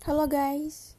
Halo guys,